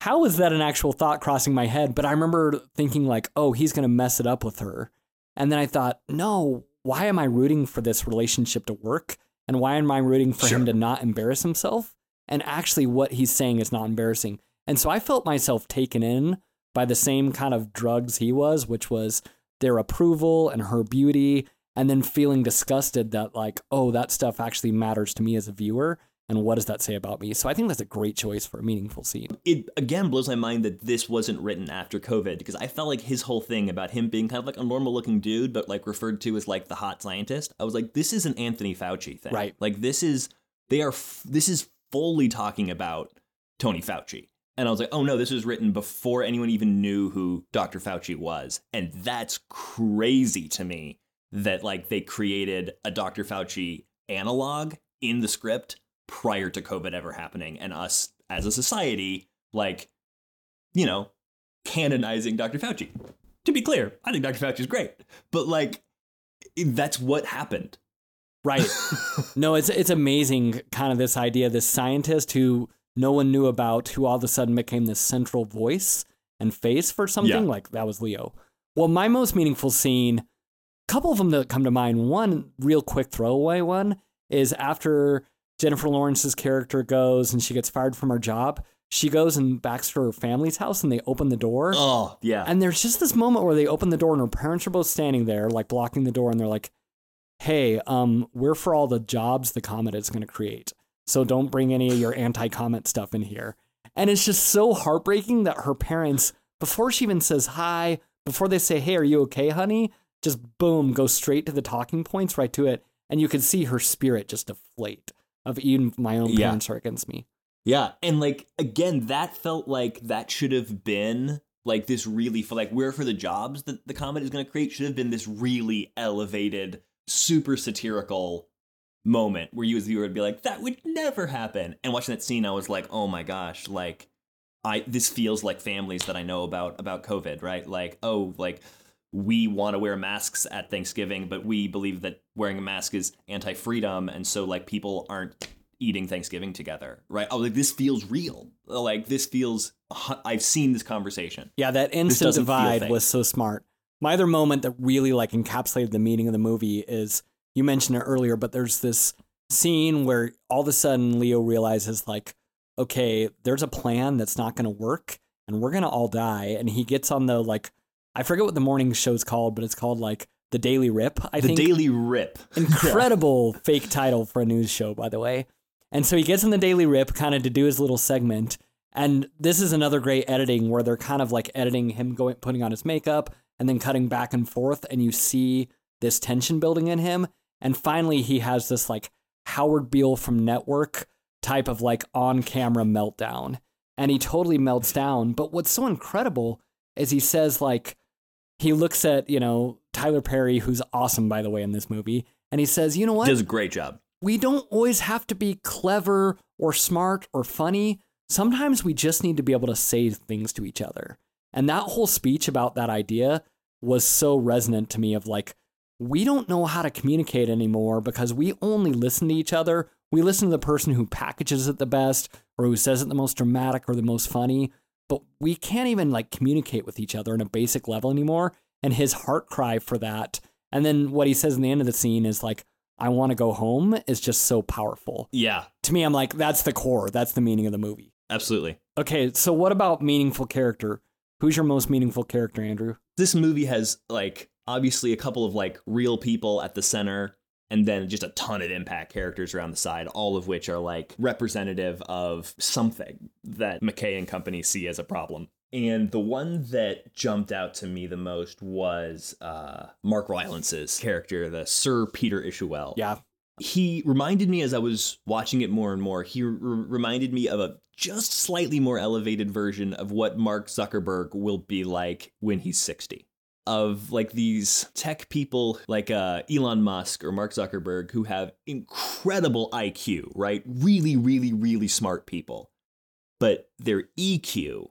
how is that an actual thought crossing my head? But I remember thinking, like, oh, he's going to mess it up with her. And then I thought, no, why am I rooting for this relationship to work? And why am I rooting for him to not embarrass himself? And actually, what he's saying is not embarrassing. And so I felt myself taken in by the same kind of drugs he was, which was their approval and her beauty, and then feeling disgusted that, like, oh, that stuff actually matters to me as a viewer. And what does that say about me? So I think that's a great choice for a meaningful scene. it again blows my mind that this wasn't written after COVID because I felt like his whole thing about him being kind of like a normal looking dude, but like referred to as like the hot scientist. I was like, this is an Anthony Fauci thing, Right. Like this is they are f- this is fully talking about Tony Fauci. And I was like, oh no, this was written before anyone even knew who Dr. Fauci was. And that's crazy to me that like they created a Dr. Fauci analog in the script prior to COVID ever happening and us as a society, like, you know, canonizing Dr. Fauci. To be clear, I think Dr. Fauci is great, but like, that's what happened. Right. no, it's it's amazing kind of this idea, this scientist who no one knew about, who all of a sudden became this central voice and face for something Yeah. like that was Leo. Well, my most meaningful scene, a couple of them that come to mind. One real quick throwaway one is after Jennifer Lawrence's character goes and she gets fired from her job. She goes and backs to her family's house and they open the door. Oh, yeah. And there's just this moment where they open the door and her parents are both standing there, like blocking the door, and they're like, "Hey, um, we're for all the jobs the comet is going to create, so don't bring any of your anti-comet stuff in here." And it's just so heartbreaking that her parents, before she even says hi, before they say, "Hey, are you okay, honey?" just boom, go straight to the talking points, right to it, and you can see her spirit just deflate. Of even my own Yeah. parents are against me. Yeah, and like again, that felt like that should have been like this really for like where for the jobs that the comet is going to create should have been this really elevated, super satirical moment where you as a viewer would be like, that would never happen. And watching that scene, I was like, oh my gosh, like I this feels like families that I know about about COVID, right? Like, oh, like we want to wear masks at Thanksgiving, but we believe that wearing a mask is anti-freedom, and so like people aren't eating Thanksgiving together, right? Oh, like this feels real. Like this feels. I've seen this conversation. Yeah, that instant divide was so smart. My other moment that really like encapsulated the meaning of the movie is you mentioned it earlier, but there's this scene where all of a sudden Leo realizes like, okay, there's a plan that's not going to work, and we're gonna all die. And he gets on the like, I forget what the morning show's called, but it's called like the Daily Rip. I the think the Daily Rip. incredible fake title for a news show, by the way. And so he gets in the Daily Rip kind of to do his little segment. And this is another great editing where they're kind of like editing him going, putting on his makeup and then cutting back and forth. And you see this tension building in him. And finally, he has this like Howard Beale from Network type of like on camera meltdown. And he totally melts down. But what's so incredible is he says, like, he looks at, you know, Tyler Perry, who's awesome, by the way, in this movie. And he says, you know what? Does a great job. we don't always have to be clever or smart or funny. Sometimes we just need to be able to say things to each other. And that whole speech about that idea was so resonant to me of like, we don't know how to communicate anymore because we only listen to each other. We listen to the person who packages it the best or who says it the most dramatic or the most funny, but we can't even like communicate with each other on a basic level anymore. And his heart cry for that. And then what he says in the end of the scene is like, I want to go home is just so powerful. Yeah, To me, I'm like, that's the core. That's the meaning of the movie. absolutely. Okay, so what about meaningful character? Who's your most meaningful character, Andrew? This movie has like obviously a couple of like real people at the center and then just a ton of impact characters around the side, all of which are like representative of something that McKay and company see as a problem. And the one that jumped out to me the most was uh, Mark Rylance's character, the Sir Peter Isherwell. Yeah, he reminded me as I was watching it more and more, he r- reminded me of a just slightly more elevated version of what Mark Zuckerberg will be like when he's 60. Of like these tech people like uh, Elon Musk or Mark Zuckerberg who have incredible IQ, right? Really, really, really smart people. But their EQ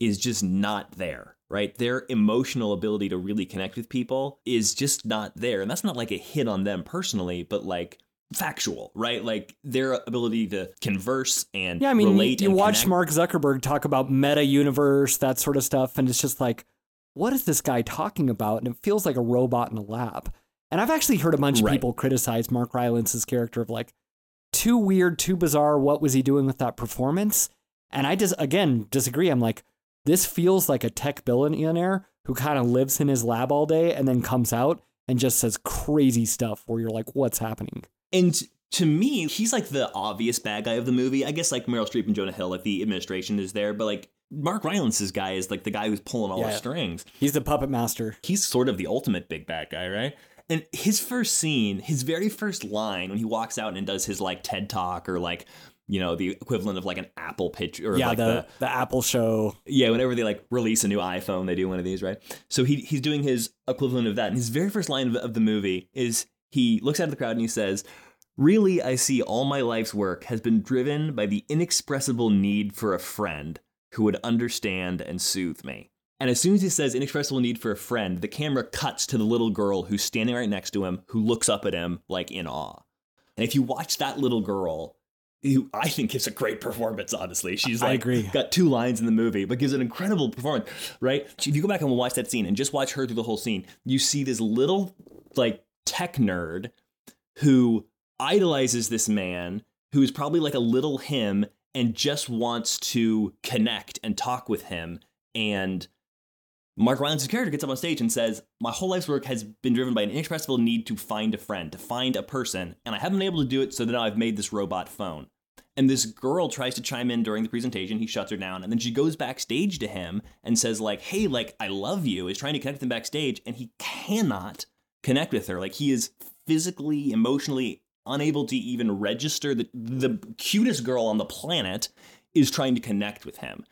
is just not there, right? Their emotional ability to really connect with people is just not there. And that's not like a hit on them personally, but like factual, right? Like their ability to converse and yeah. I mean, you, relate you and watch connect. Mark Zuckerberg talk about meta universe, that sort of stuff, and it's just like, what is this guy talking about? And it feels like a robot in a lab. And I've actually heard a bunch of people criticize Mark Rylance's character of like, too weird, too bizarre. What was he doing with that performance? And I just again disagree. I'm like, this feels like a tech billionaire who kind of lives in his lab all day and then comes out and just says crazy stuff where you're like, what's happening? And to me, he's like the obvious bad guy of the movie. I guess like Meryl Streep and Jonah Hill, like the administration is there, but like Mark Rylance's guy is like the guy who's pulling all Yeah. the strings. He's the puppet master. he's sort of the ultimate big bad guy, right? And his first scene, his very first line when he walks out and does his like TED talk or like you know, the equivalent of like an Apple pitch or yeah, like the, the, the Apple show. yeah, whenever they like release a new iPhone, they do one of these, right? So he he's doing his equivalent of that. And his very first line of, of the movie is he looks out at the crowd and he says, Really, I see all my life's work has been driven by the inexpressible need for a friend who would understand and soothe me. And as soon as he says inexpressible need for a friend, the camera cuts to the little girl who's standing right next to him, who looks up at him like in awe. And if you watch that little girl, who I think gives a great performance, honestly. She's I like agree. got two lines in the movie, but gives an incredible performance, right? If you go back and watch that scene and just watch her through the whole scene, you see this little like tech nerd who idolizes this man who is probably like a little him and just wants to connect and talk with him. And Mark Rylance's character gets up on stage and says, My whole life's work has been driven by an inexpressible need to find a friend, to find a person, and I haven't been able to do it, so now I've made this robot phone. And this girl tries to chime in during the presentation. He shuts her down. And then she goes backstage to him and says, like, hey, like, I love you, is trying to connect with him backstage. And he cannot connect with her. Like, he is physically, emotionally unable to even register that the cutest girl on the planet is trying to connect with him.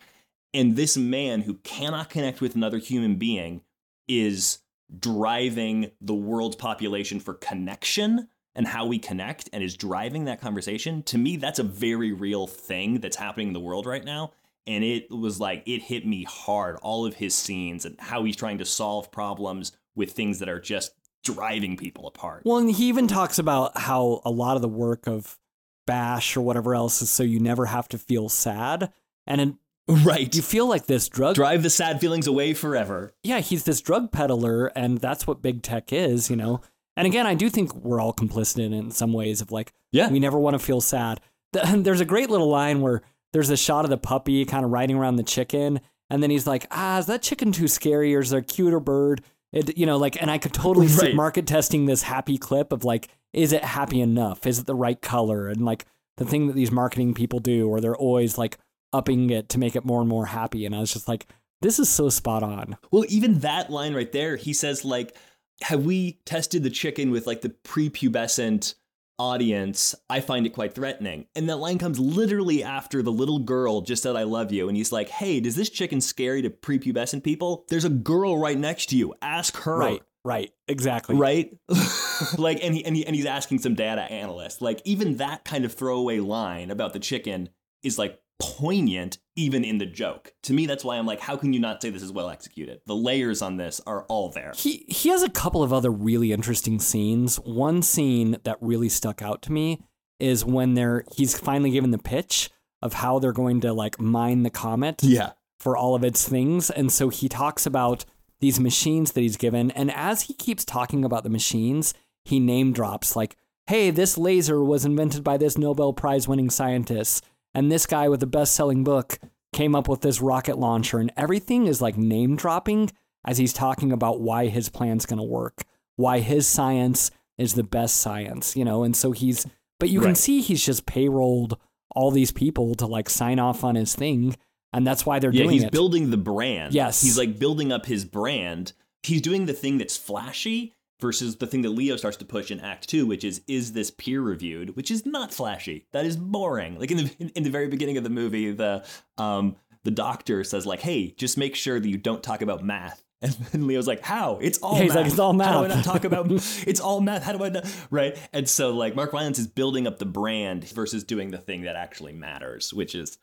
And this man who cannot connect with another human being is driving the world's population for connection and how we connect and is driving that conversation. To me, that's a very real thing that's happening in the world right now. And it was like, it hit me hard, all of his scenes and how he's trying to solve problems with things that are just driving people apart. Well, and he even talks about how a lot of the work of Bash or whatever else is so you never have to feel sad. And it, right. you feel like this drug Drive the sad feelings away forever. yeah, he's this drug peddler, and that's what big tech is, you know. And again, I do think we're all complicit in it in some ways of like, Yeah. we never want to feel sad. There's a great little line where there's a shot of the puppy kind of riding around the chicken, and then he's like, ah, is that chicken too scary, or is there a cuter bird? It, you know, like, and I could totally see Right. market testing this happy clip of like, is it happy enough? Is it the right color? And like the thing that these marketing people do, or they're always like upping it to make it more and more happy. And I was just like, this is so spot on. Well, even that line right there, he says like, "Have we tested the chicken with like the prepubescent audience? I find it quite threatening." And that line comes literally after the little girl just said, "I love you," and he's like, "Hey, does this chicken scary to prepubescent people? There's a girl right next to you. Ask her." Right, right, exactly. Right, like, and he, and he and he's asking some data analyst. Like, even that kind of throwaway line about the chicken is like poignant, even in the joke. To me, that's why I'm like, how can you not say this is well executed? The layers on this are all there. He he has a couple of other really interesting scenes. One scene that really stuck out to me is when they're he's finally given the pitch of how they're going to like mine the comet Yeah. for all of its things. And so he talks about these machines that he's given. And as he keeps talking about the machines, he name drops like, hey, this laser was invented by this Nobel Prize winning scientist. And this guy with the best selling book came up with this rocket launcher. And everything is like name dropping as he's talking about why his plan's going to work, why his science is the best science, you know? And so he's, but you can see he's just payrolled all these people to like sign off on his thing. And that's why they're Yeah, doing he's it. building the brand. Yes. He's like building up his brand. He's doing the thing that's flashy versus the thing that Leo starts to push in Act Two, which is is this peer reviewed, which is not flashy. That is boring. Like in the in the very beginning of the movie, the um the doctor says like, "Hey, just make sure that you don't talk about math." And then Leo's like, "How? It's all Yeah, he's math. like, "It's all math. How do I math." not talk about? it's all math. How do I not?" Right? And so like Mark Rylance is building up the brand versus doing the thing that actually matters, which is,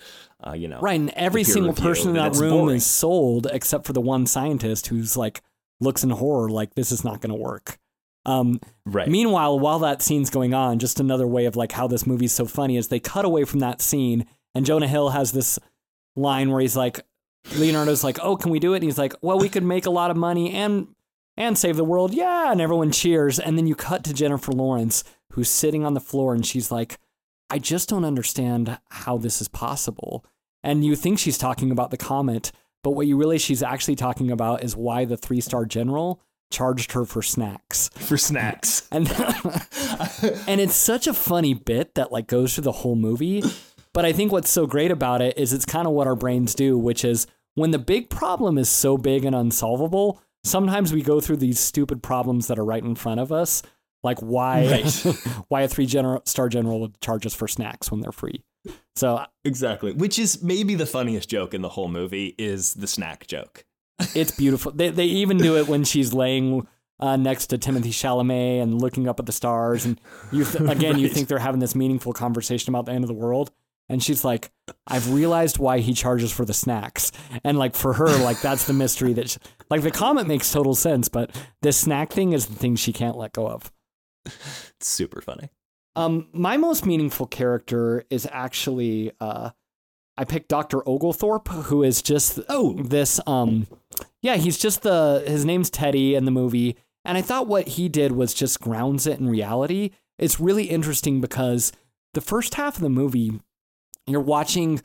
uh, you know, Right, and every single person in that room boring. is sold except for the one scientist who's like looks in horror like this is not going to work. Um, right. Meanwhile, while that scene's going on, just another way of like how this movie's so funny is they cut away from that scene, and Jonah Hill has this line where he's like, Leonardo's like, "Oh, can we do it?" And he's like, "Well, we could make a lot of money and and save the world, yeah." And everyone cheers, and then you cut to Jennifer Lawrence, who's sitting on the floor, and she's like, "I just don't understand how this is possible." And you think she's talking about the comet, but what you realize she's actually talking about is why the three star general charged her for snacks. for snacks. And and it's such a funny bit that like goes through the whole movie. But I think what's so great about it is it's kind of what our brains do, which is when the big problem is so big and unsolvable, sometimes we go through these stupid problems that are right in front of us, like why Right. why a three gener- star general would charge us for snacks when they're free. So exactly, which is maybe the funniest joke in the whole movie is the snack joke. it's beautiful. they they even do it when she's laying uh, next to Timothée Chalamet and looking up at the stars, and you th- again you think they're having this meaningful conversation about the end of the world, and she's like, "I've realized why he charges for the snacks," and like for her, like that's the mystery that, she, like the comment makes total sense, but this snack thing is the thing she can't let go of. It's super funny. Um, my most meaningful character is actually uh, I picked Doctor Oglethorpe, who is just Oh. this um, yeah, he's just the his name's Teddy in the movie, and I thought what he did was just grounds it in reality. It's really interesting because the first half of the movie, you're watching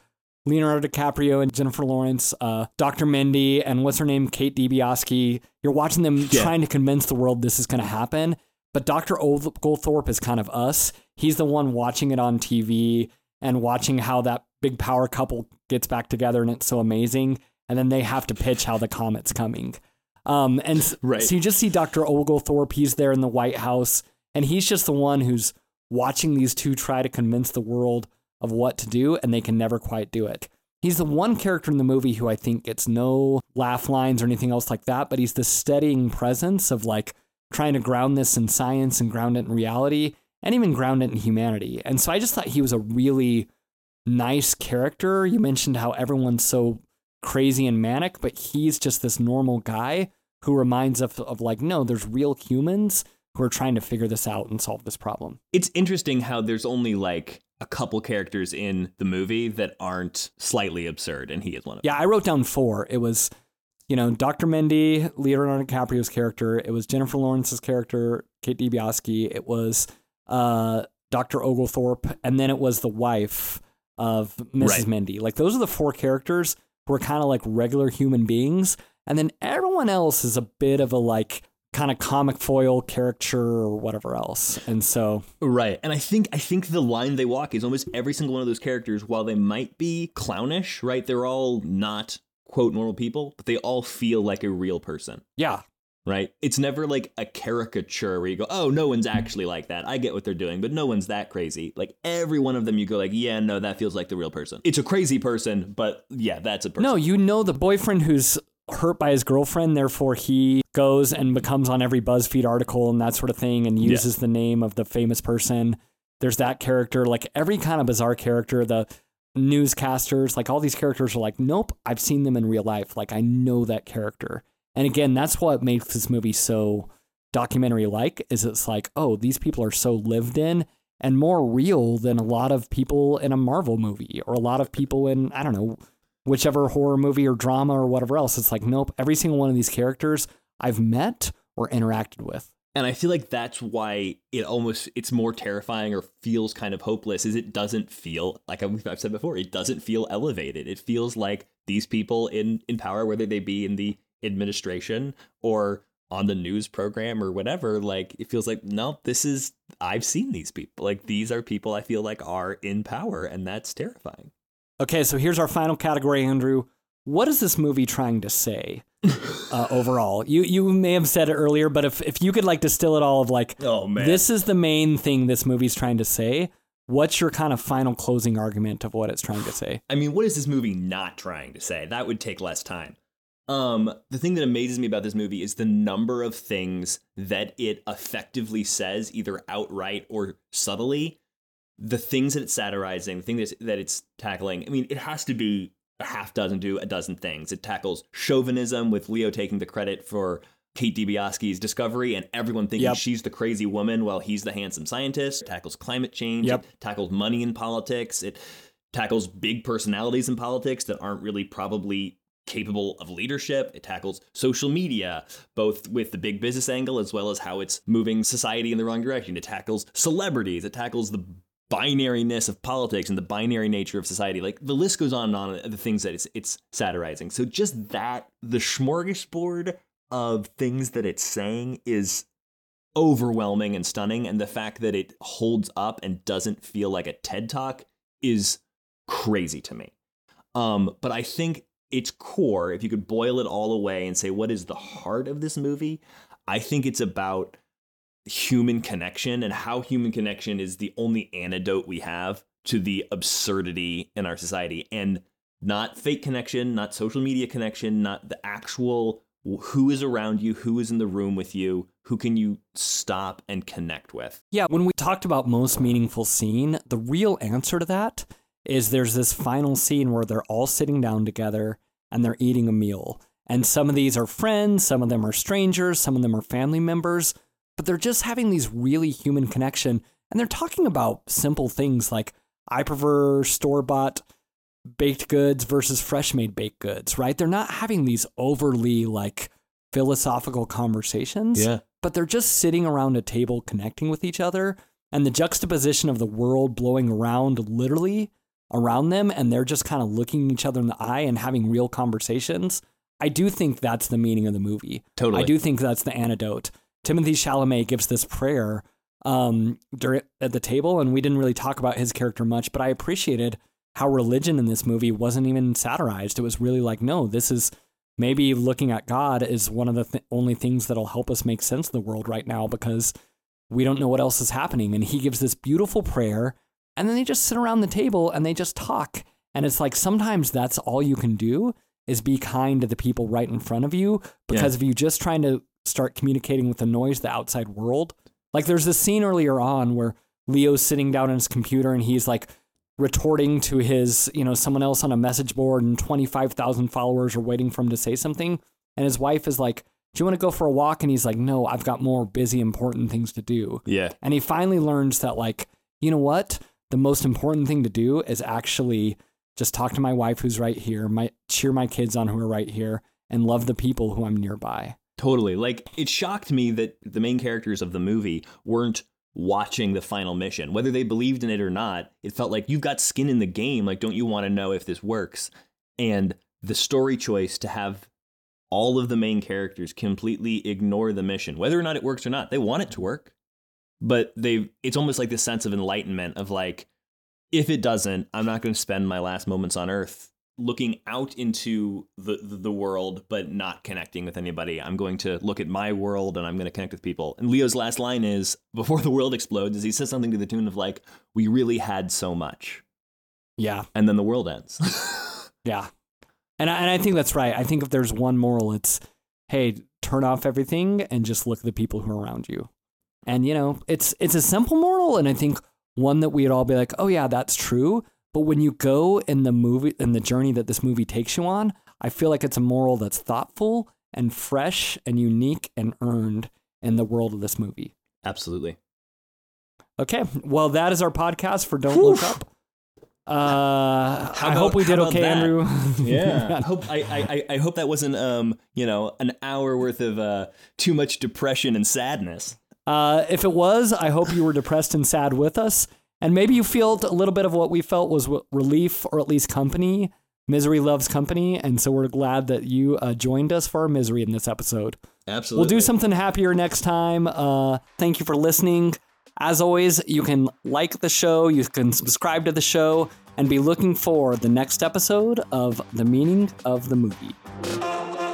Leonardo DiCaprio and Jennifer Lawrence, uh, Dr. Mindy, and what's her name, Kate Dibiasky. You're watching them Yeah. trying to convince the world this is going to happen. But Dr. Oglethorpe is kind of us. He's the one watching it on TV and watching how that big power couple gets back together, and it's so amazing. And then they have to pitch how the comet's coming. Um, and Right. so you just see Dr. Oglethorpe. He's there in the White House, and he's just the one who's watching these two try to convince the world of what to do, and they can never quite do it. He's the one character in the movie who I think gets no laugh lines or anything else like that, but he's the steadying presence of like trying to ground this in science and ground it in reality and even ground it in humanity. And so I just thought he was a really nice character. You mentioned how everyone's so crazy and manic, but he's just this normal guy who reminds us of like, no, there's real humans who are trying to figure this out and solve this problem. It's interesting how there's only like a couple characters in the movie that aren't slightly absurd, and he is one of them. Yeah, I wrote down four. It was, you know, Dr. Mindy, Leonardo DiCaprio's character. It was Jennifer Lawrence's character, Kate Dibiasky. It was uh, Dr. Oglethorpe, and then it was the wife of Mrs. Right. Mindy. Like those are the four characters who are kind of like regular human beings, and then everyone else is a bit of a like kind of comic foil caricature or whatever else. And so, Right. And I think I think the line they walk is almost every single one of those characters, while they might be clownish, right? They're all not quote normal people, but they all feel like a real person. yeah, Right? It's never like a caricature where you go, oh, no one's actually like that. I get what they're doing, but no one's that crazy. Like every one of them, you go like, yeah, no, that feels like the real person. It's a crazy person, but yeah, that's a person. No, you know the boyfriend who's hurt by his girlfriend, therefore he goes and becomes on every BuzzFeed article and that sort of thing and uses the name of the famous person. There's that character, like every kind of bizarre character, the newscasters, like all these characters are like, nope, I've seen them in real life. Like I know that character. And again, that's what makes this movie so documentary like is it's like, oh, these people are so lived in and more real than a lot of people in a Marvel movie or a lot of people in, I don't know, whichever horror movie or drama or whatever else. It's like, nope, every single one of these characters I've met or interacted with. And I feel like that's why it almost it's more terrifying or feels kind of hopeless is it doesn't feel like I've said before, it doesn't feel elevated. It feels like these people in in power whether they be in the administration or on the news program or whatever, like it feels like no, this is I've seen these people. Like these are people I feel like are in power and that's terrifying. Okay, so here's our final category, Andrew. What is this movie trying to say uh, overall? You you may have said it earlier, but if, if you could like distill it all of like, Oh man. this is the main thing this movie's trying to say, what's your kind of final closing argument of what it's trying to say? I mean, what is this movie not trying to say? That would take less time. Um, the thing that amazes me about this movie is the number of things that it effectively says, either outright or subtly. The things that it's satirizing, the thing that it's, that it's tackling. I mean, it has to be a half dozen to a dozen things. It tackles chauvinism with Leo taking the credit for Kate Dibiasky's discovery and everyone thinking Yep. she's the crazy woman while he's the handsome scientist. It tackles climate change. Yep. It tackles money in politics. It tackles big personalities in politics that aren't really probably capable of leadership. It tackles social media, both with the big business angle as well as how it's moving society in the wrong direction. It tackles celebrities. It tackles the binariness of politics and the binary nature of society. Like the list goes on and on the things that it's it's satirizing. So just that the smorgasbord of things that it's saying is overwhelming and stunning and the fact that it holds up and doesn't feel like a TED talk is crazy to me. Um, but I think its core, if you could boil it all away and say what is the heart of this movie, I think it's about human connection and how human connection is the only antidote we have to the absurdity in our society and not fake connection, not social media connection, not the actual who is around you, who is in the room with you, who can you stop and connect with. Yeah, when we talked about most meaningful scene, the real answer to that is there's this final scene where they're all sitting down together and they're eating a meal. And some of these are friends, some of them are strangers, some of them are family members, but they're just having these really human connection and they're talking about simple things like I prefer store-bought baked goods versus fresh made baked goods, right? They're not having these overly like philosophical conversations. Yeah. But they're just sitting around a table connecting with each other. And the juxtaposition of the world blowing around literally around them and they're just kind of looking each other in the eye and having real conversations. I do think that's the meaning of the movie. Totally. I do think that's the antidote. Timothée Chalamet gives this prayer um, during, at the table, and we didn't really talk about his character much, but I appreciated how religion in this movie wasn't even satirized. It was really like, no, this is maybe looking at God is one of the th- only things that'll help us make sense of the world right now because we don't know what else is happening. And he gives this beautiful prayer, and then they just sit around the table and they just talk. And it's like sometimes that's all you can do is be kind to the people right in front of you because if you're just trying to start communicating with the noise, the outside world, like there's this scene earlier on where Leo's sitting down on his computer and he's like retorting to his, you know, someone else on a message board and 25,000 followers are waiting for him to say something. And his wife is like, Do you want to go for a walk? And he's like, No, I've got more busy, important things to do. Yeah. And he finally learns that, like, you know what? The most important thing to do is actually just talk to my wife who's right here, my cheer my kids on who are right here, and love the people who I'm nearby. Totally. Like it shocked me that the main characters of the movie weren't watching the final mission. Whether they believed in it or not, it felt like you've got skin in the game. Like, don't you want to know if this works? And the story choice to have all of the main characters completely ignore the mission, whether or not it works or not, they want it to work. But they it's almost like this sense of enlightenment of like, if it doesn't, I'm not going to spend my last moments on Earth looking out into the, the world but not connecting with anybody. I'm going to look at my world and I'm going to connect with people. And Leo's last line is before the world explodes is he says something to the tune of like we really had so much. Yeah. And then the world ends. Yeah. And I, and I think that's right. I think if there's one moral, it's hey, turn off everything and just look at the people who are around you. And you know, it's it's a simple moral, and I think one that we'd all be like, oh yeah, that's true. But when you go in the movie in the journey that this movie takes you on, I feel like it's a moral that's thoughtful and fresh and unique and earned in the world of this movie. Absolutely. Okay, well that is our podcast for Don't Look Up. Uh, How I hope we did okay, that? Andrew. Yeah, I hope I, I, I hope that wasn't um you know an hour worth of uh too much depression and sadness. Uh, if it was, I hope you were depressed and sad with us. And maybe you felt a little bit of what we felt was relief or at least company. Misery loves company. And so we're glad that you uh, joined us for our misery in this episode. Absolutely. We'll do something happier next time. Uh, thank you for listening. As always, you can like the show, you can subscribe to the show, and be looking for the next episode of The Meaning of the Movie.